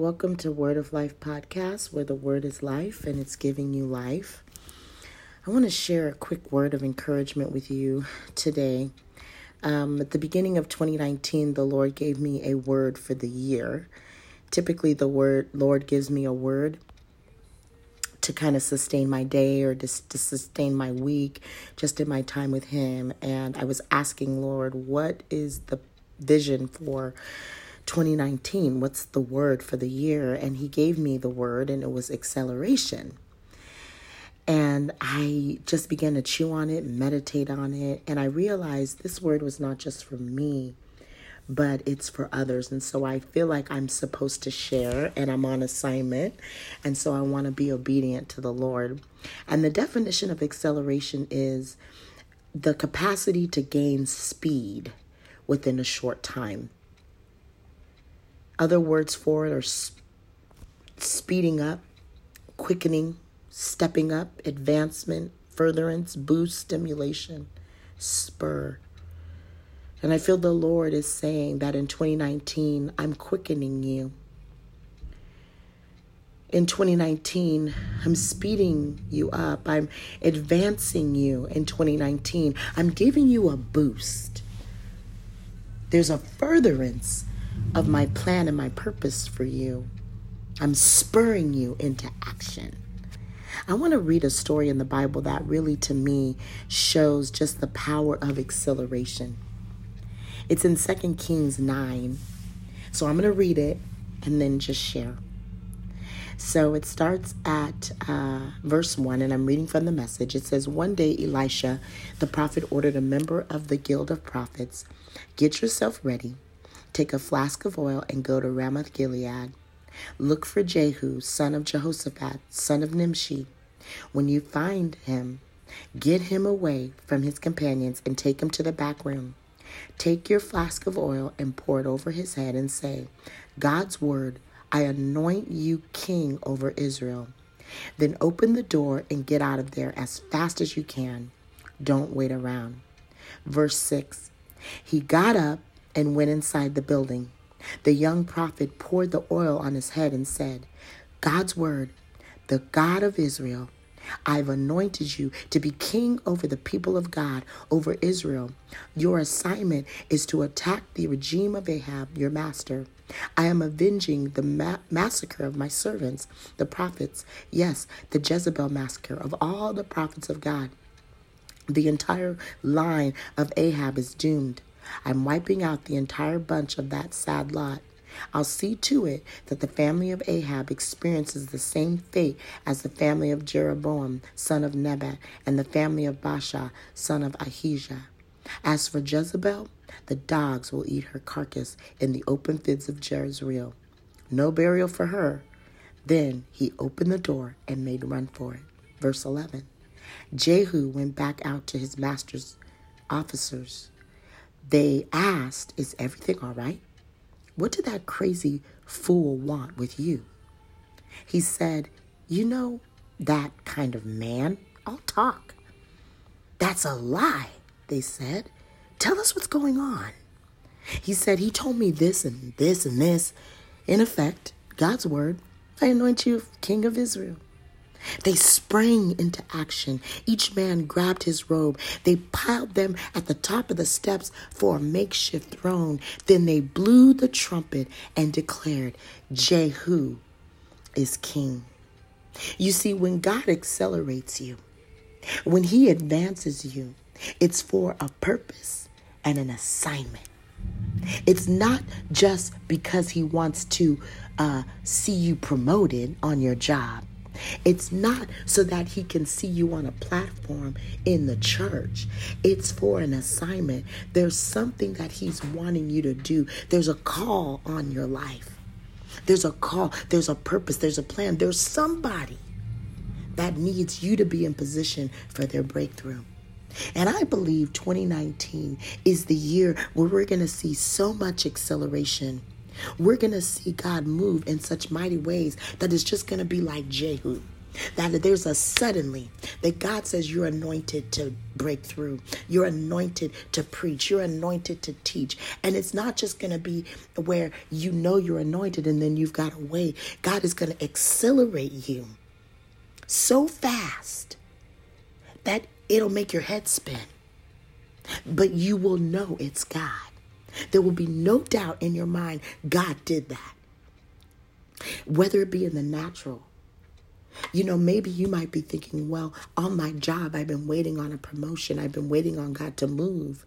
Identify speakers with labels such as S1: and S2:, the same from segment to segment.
S1: Welcome to Word of Life podcast, where the word is life and it's giving you life. I want to share a quick word of encouragement with you today. Um, at the beginning of 2019, the Lord gave me a word for the year. Typically, the word Lord gives me a word to kind of sustain my day or just to sustain my week, just in my time with Him. And I was asking Lord, what is the vision for 2019? What's the word for the year? And He gave me the word, and it was acceleration. And I just began to chew on it, meditate on it, and I realized this word was not just for me, but it's for others. And so I feel like I'm supposed to share and I'm on assignment. And so I want to be obedient to the Lord. And the definition of acceleration is the capacity to gain speed within a short time. Other words for it are speeding up, quickening, stepping up, advancement, furtherance, boost, stimulation, spur. And I feel the Lord is saying that in 2019, I'm quickening you. In 2019, I'm speeding you up. I'm advancing you in 2019. I'm giving you a boost. There's a furtherance of my plan and my purpose for you. I'm spurring you into action. I want to read a story in the Bible that really, to me, shows just the power of acceleration. It's in 2 Kings 9. So I'm going to read it and then just share. So it starts at uh, verse 1, and I'm reading from the message. It says, One day Elisha, the prophet, ordered a member of the guild of prophets Get yourself ready, take a flask of oil, and go to Ramoth Gilead. Look for Jehu, son of Jehoshaphat, son of Nimshi. When you find him, get him away from his companions and take him to the back room. Take your flask of oil and pour it over his head and say, God's word, I anoint you king over Israel. Then open the door and get out of there as fast as you can. Don't wait around. Verse 6 He got up and went inside the building. The young prophet poured the oil on his head and said, God's word, the God of Israel, I've anointed you to be king over the people of God, over Israel. Your assignment is to attack the regime of Ahab, your master. I am avenging the ma- massacre of my servants, the prophets. Yes, the Jezebel massacre of all the prophets of God. The entire line of Ahab is doomed. I'm wiping out the entire bunch of that sad lot. I'll see to it that the family of Ahab experiences the same fate as the family of Jeroboam, son of Nebat, and the family of Baasha, son of Ahijah. As for Jezebel, the dogs will eat her carcass in the open fields of Jezreel. No burial for her. Then he opened the door and made run for it. Verse 11 Jehu went back out to his master's officers. They asked, Is everything all right? What did that crazy fool want with you? He said, You know, that kind of man, I'll talk. That's a lie, they said. Tell us what's going on. He said, He told me this and this and this. In effect, God's word, I anoint you king of Israel. They sprang into action. Each man grabbed his robe. They piled them at the top of the steps for a makeshift throne. Then they blew the trumpet and declared, Jehu is king. You see, when God accelerates you, when he advances you, it's for a purpose and an assignment. It's not just because he wants to uh, see you promoted on your job. It's not so that he can see you on a platform in the church. It's for an assignment. There's something that he's wanting you to do. There's a call on your life. There's a call, there's a purpose, there's a plan. There's somebody that needs you to be in position for their breakthrough. And I believe 2019 is the year where we're going to see so much acceleration we're going to see God move in such mighty ways that it's just going to be like Jehu. That there's a suddenly that God says you're anointed to break through. You're anointed to preach. You're anointed to teach. And it's not just going to be where you know you're anointed and then you've got to wait. God is going to accelerate you so fast that it'll make your head spin. But you will know it's God. There will be no doubt in your mind God did that. Whether it be in the natural you know, maybe you might be thinking, well, on my job, I've been waiting on a promotion, I've been waiting on God to move.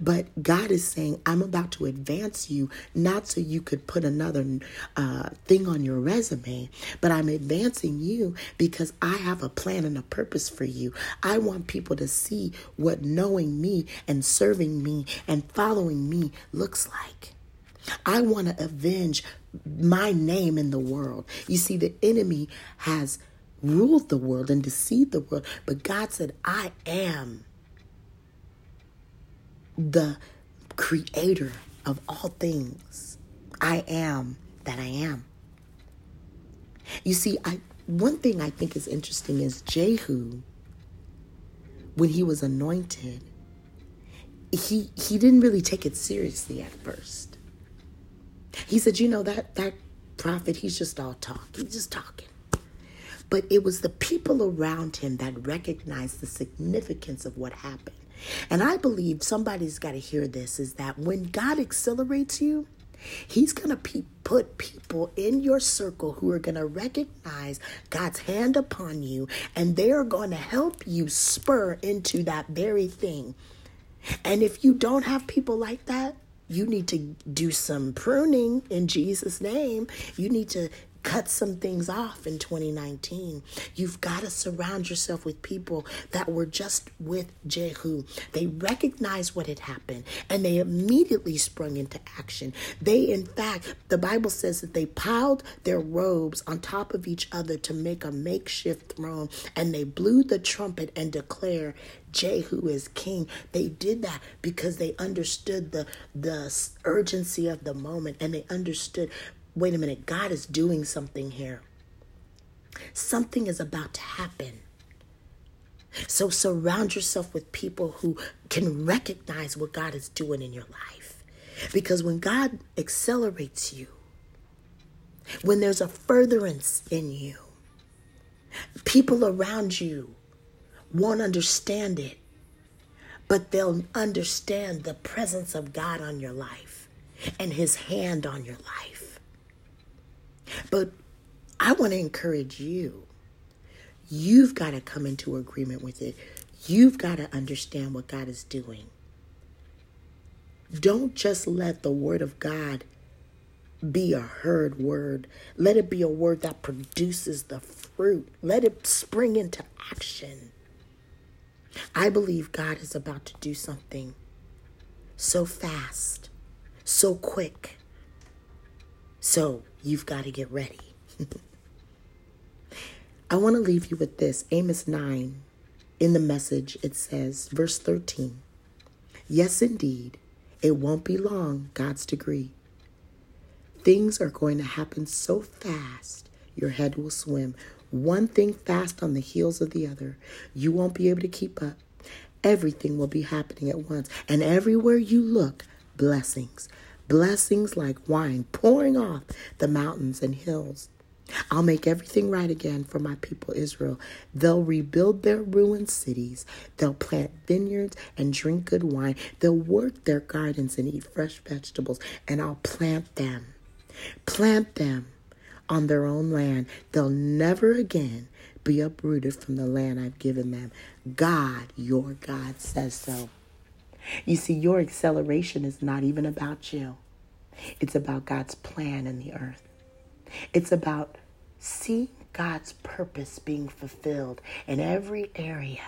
S1: But God is saying, I'm about to advance you, not so you could put another uh, thing on your resume, but I'm advancing you because I have a plan and a purpose for you. I want people to see what knowing me and serving me and following me looks like. I want to avenge my name in the world. You see, the enemy has ruled the world and deceived the world, but God said, I am the creator of all things. I am that I am. You see, I one thing I think is interesting is Jehu, when he was anointed, he he didn't really take it seriously at first. He said, you know, that that prophet, he's just all talk. He's just talking. But it was the people around him that recognized the significance of what happened. And I believe somebody's got to hear this is that when God accelerates you, He's going to pe- put people in your circle who are going to recognize God's hand upon you and they're going to help you spur into that very thing. And if you don't have people like that, you need to do some pruning in Jesus' name. You need to cut some things off in 2019. You've got to surround yourself with people that were just with Jehu. They recognized what had happened and they immediately sprung into action. They, in fact, the Bible says that they piled their robes on top of each other to make a makeshift throne and they blew the trumpet and declare Jehu is king. They did that because they understood the the urgency of the moment and they understood wait a minute, God is doing something here. Something is about to happen. So surround yourself with people who can recognize what God is doing in your life. Because when God accelerates you, when there's a furtherance in you, people around you won't understand it, but they'll understand the presence of God on your life and His hand on your life. But I want to encourage you. You've got to come into agreement with it. You've got to understand what God is doing. Don't just let the word of God be a heard word. Let it be a word that produces the fruit. Let it spring into action. I believe God is about to do something so fast, so quick. So you've got to get ready. I want to leave you with this Amos 9. In the message, it says, verse 13 Yes, indeed, it won't be long, God's degree. Things are going to happen so fast, your head will swim. One thing fast on the heels of the other. You won't be able to keep up. Everything will be happening at once. And everywhere you look, blessings. Blessings like wine pouring off the mountains and hills. I'll make everything right again for my people Israel. They'll rebuild their ruined cities. They'll plant vineyards and drink good wine. They'll work their gardens and eat fresh vegetables, and I'll plant them. Plant them on their own land. They'll never again be uprooted from the land I've given them. God, your God, says so. You see, your acceleration is not even about you, it's about God's plan in the earth. It's about seeing God's purpose being fulfilled in every area.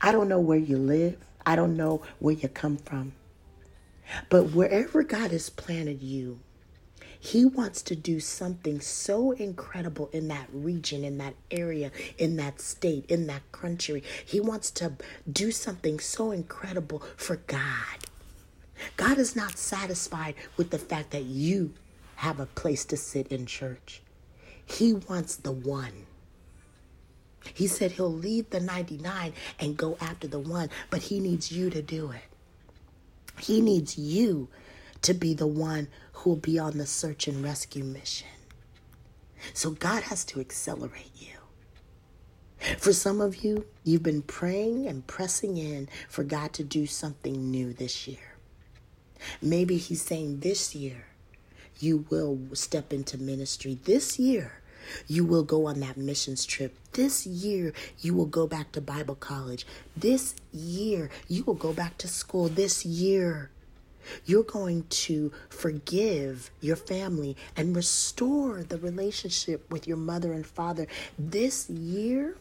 S1: I don't know where you live, I don't know where you come from, but wherever God has planted you, he wants to do something so incredible in that region, in that area, in that state, in that country. He wants to do something so incredible for God. God is not satisfied with the fact that you have a place to sit in church. He wants the one. He said he'll leave the 99 and go after the one, but he needs you to do it. He needs you to be the one who will be on the search and rescue mission. So God has to accelerate you. For some of you, you've been praying and pressing in for God to do something new this year. Maybe He's saying this year, you will step into ministry. This year, you will go on that missions trip. This year, you will go back to Bible college. This year, you will go back to school. This year, you're going to forgive your family and restore the relationship with your mother and father. This year,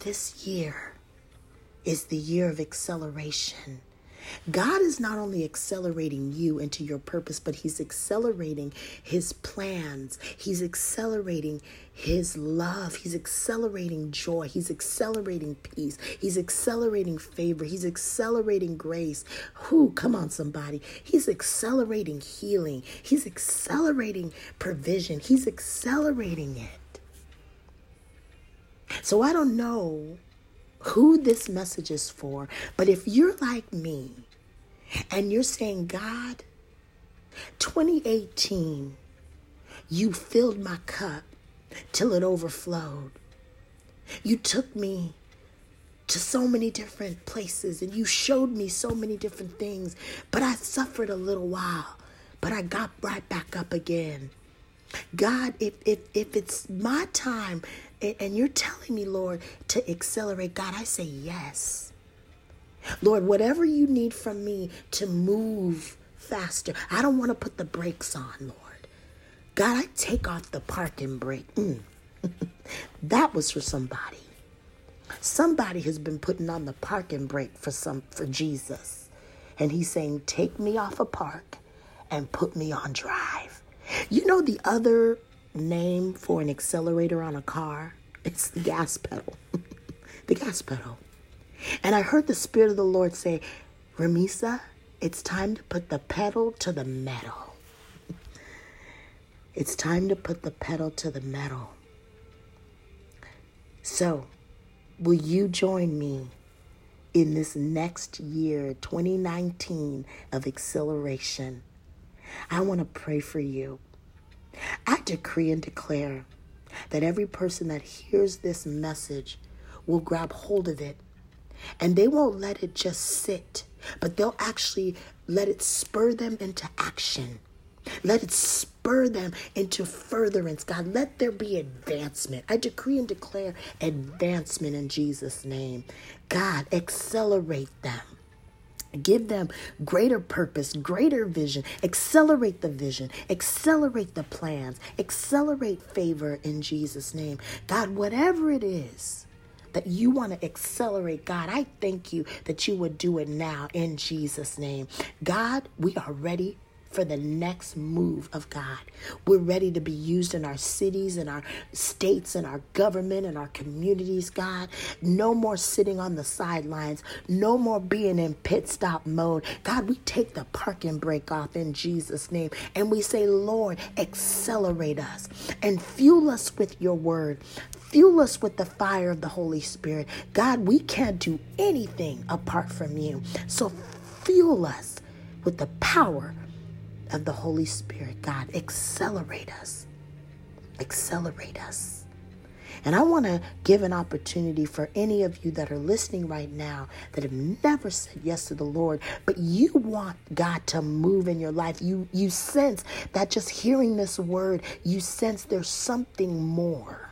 S1: this year is the year of acceleration. God is not only accelerating you into your purpose, but He's accelerating His plans. He's accelerating His love. He's accelerating joy. He's accelerating peace. He's accelerating favor. He's accelerating grace. Who? Come on, somebody. He's accelerating healing. He's accelerating provision. He's accelerating it. So I don't know who this message is for, but if you're like me and you're saying, God, 2018, you filled my cup till it overflowed. You took me to so many different places and you showed me so many different things, but I suffered a little while, but I got right back up again. God, if, if, if it's my time and you're telling me, Lord, to accelerate, God, I say yes. Lord, whatever you need from me to move faster, I don't want to put the brakes on, Lord. God, I take off the parking brake. Mm. that was for somebody. Somebody has been putting on the parking brake for some for Jesus. And he's saying, "Take me off a park and put me on drive." You know the other name for an accelerator on a car? It's the gas pedal. the gas pedal. And I heard the Spirit of the Lord say, Ramisa, it's time to put the pedal to the metal. It's time to put the pedal to the metal. So, will you join me in this next year, 2019, of acceleration? I want to pray for you. I decree and declare that every person that hears this message will grab hold of it and they won't let it just sit, but they'll actually let it spur them into action. Let it spur them into furtherance. God, let there be advancement. I decree and declare advancement in Jesus' name. God, accelerate them. Give them greater purpose, greater vision. Accelerate the vision, accelerate the plans, accelerate favor in Jesus' name. God, whatever it is that you want to accelerate, God, I thank you that you would do it now in Jesus' name. God, we are ready for the next move of God. We're ready to be used in our cities, in our states, in our government, in our communities, God. No more sitting on the sidelines. No more being in pit stop mode. God, we take the parking brake off in Jesus' name and we say, Lord, accelerate us and fuel us with your word. Fuel us with the fire of the Holy Spirit. God, we can't do anything apart from you. So fuel us with the power of the Holy Spirit. God, accelerate us. Accelerate us. And I want to give an opportunity for any of you that are listening right now that have never said yes to the Lord, but you want God to move in your life. You you sense that just hearing this word, you sense there's something more.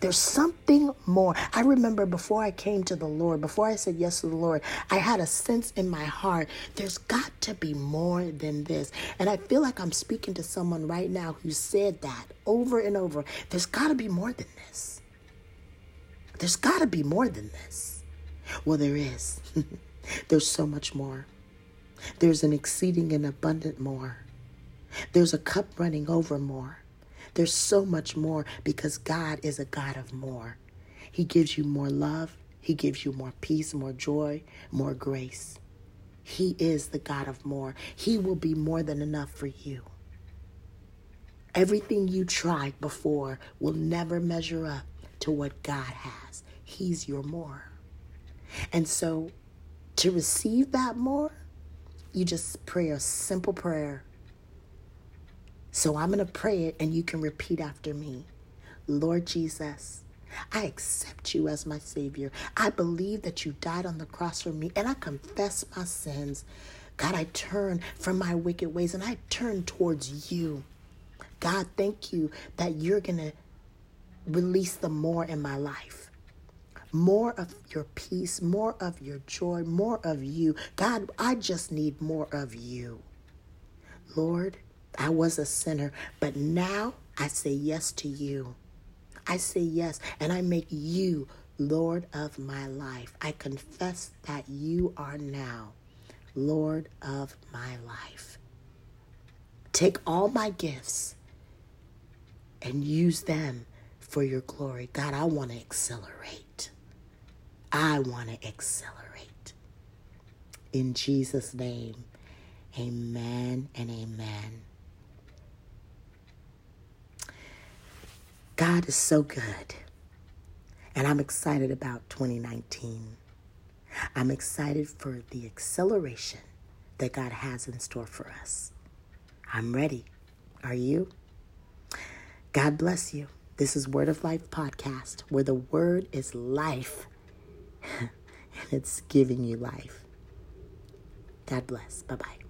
S1: There's something more. I remember before I came to the Lord, before I said yes to the Lord, I had a sense in my heart there's got to be more than this. And I feel like I'm speaking to someone right now who said that over and over. There's got to be more than this. There's got to be more than this. Well, there is. There's so much more. There's an exceeding and abundant more. There's a cup running over more. There's so much more because God is a God of more. He gives you more love, He gives you more peace, more joy, more grace. He is the God of more. He will be more than enough for you. Everything you tried before will never measure up to what God has. He's your more. And so to receive that more, you just pray a simple prayer. So I'm going to pray it and you can repeat after me. Lord Jesus, I accept you as my Savior. I believe that you died on the cross for me and I confess my sins. God, I turn from my wicked ways and I turn towards you. God, thank you that you're going to release the more in my life. More of your peace, more of your joy, more of you. God, I just need more of you. Lord, I was a sinner, but now I say yes to you. I say yes, and I make you Lord of my life. I confess that you are now Lord of my life. Take all my gifts and use them for your glory. God, I want to accelerate. I want to accelerate. In Jesus' name, amen and amen. God is so good. And I'm excited about 2019. I'm excited for the acceleration that God has in store for us. I'm ready. Are you? God bless you. This is Word of Life podcast, where the word is life and it's giving you life. God bless. Bye bye.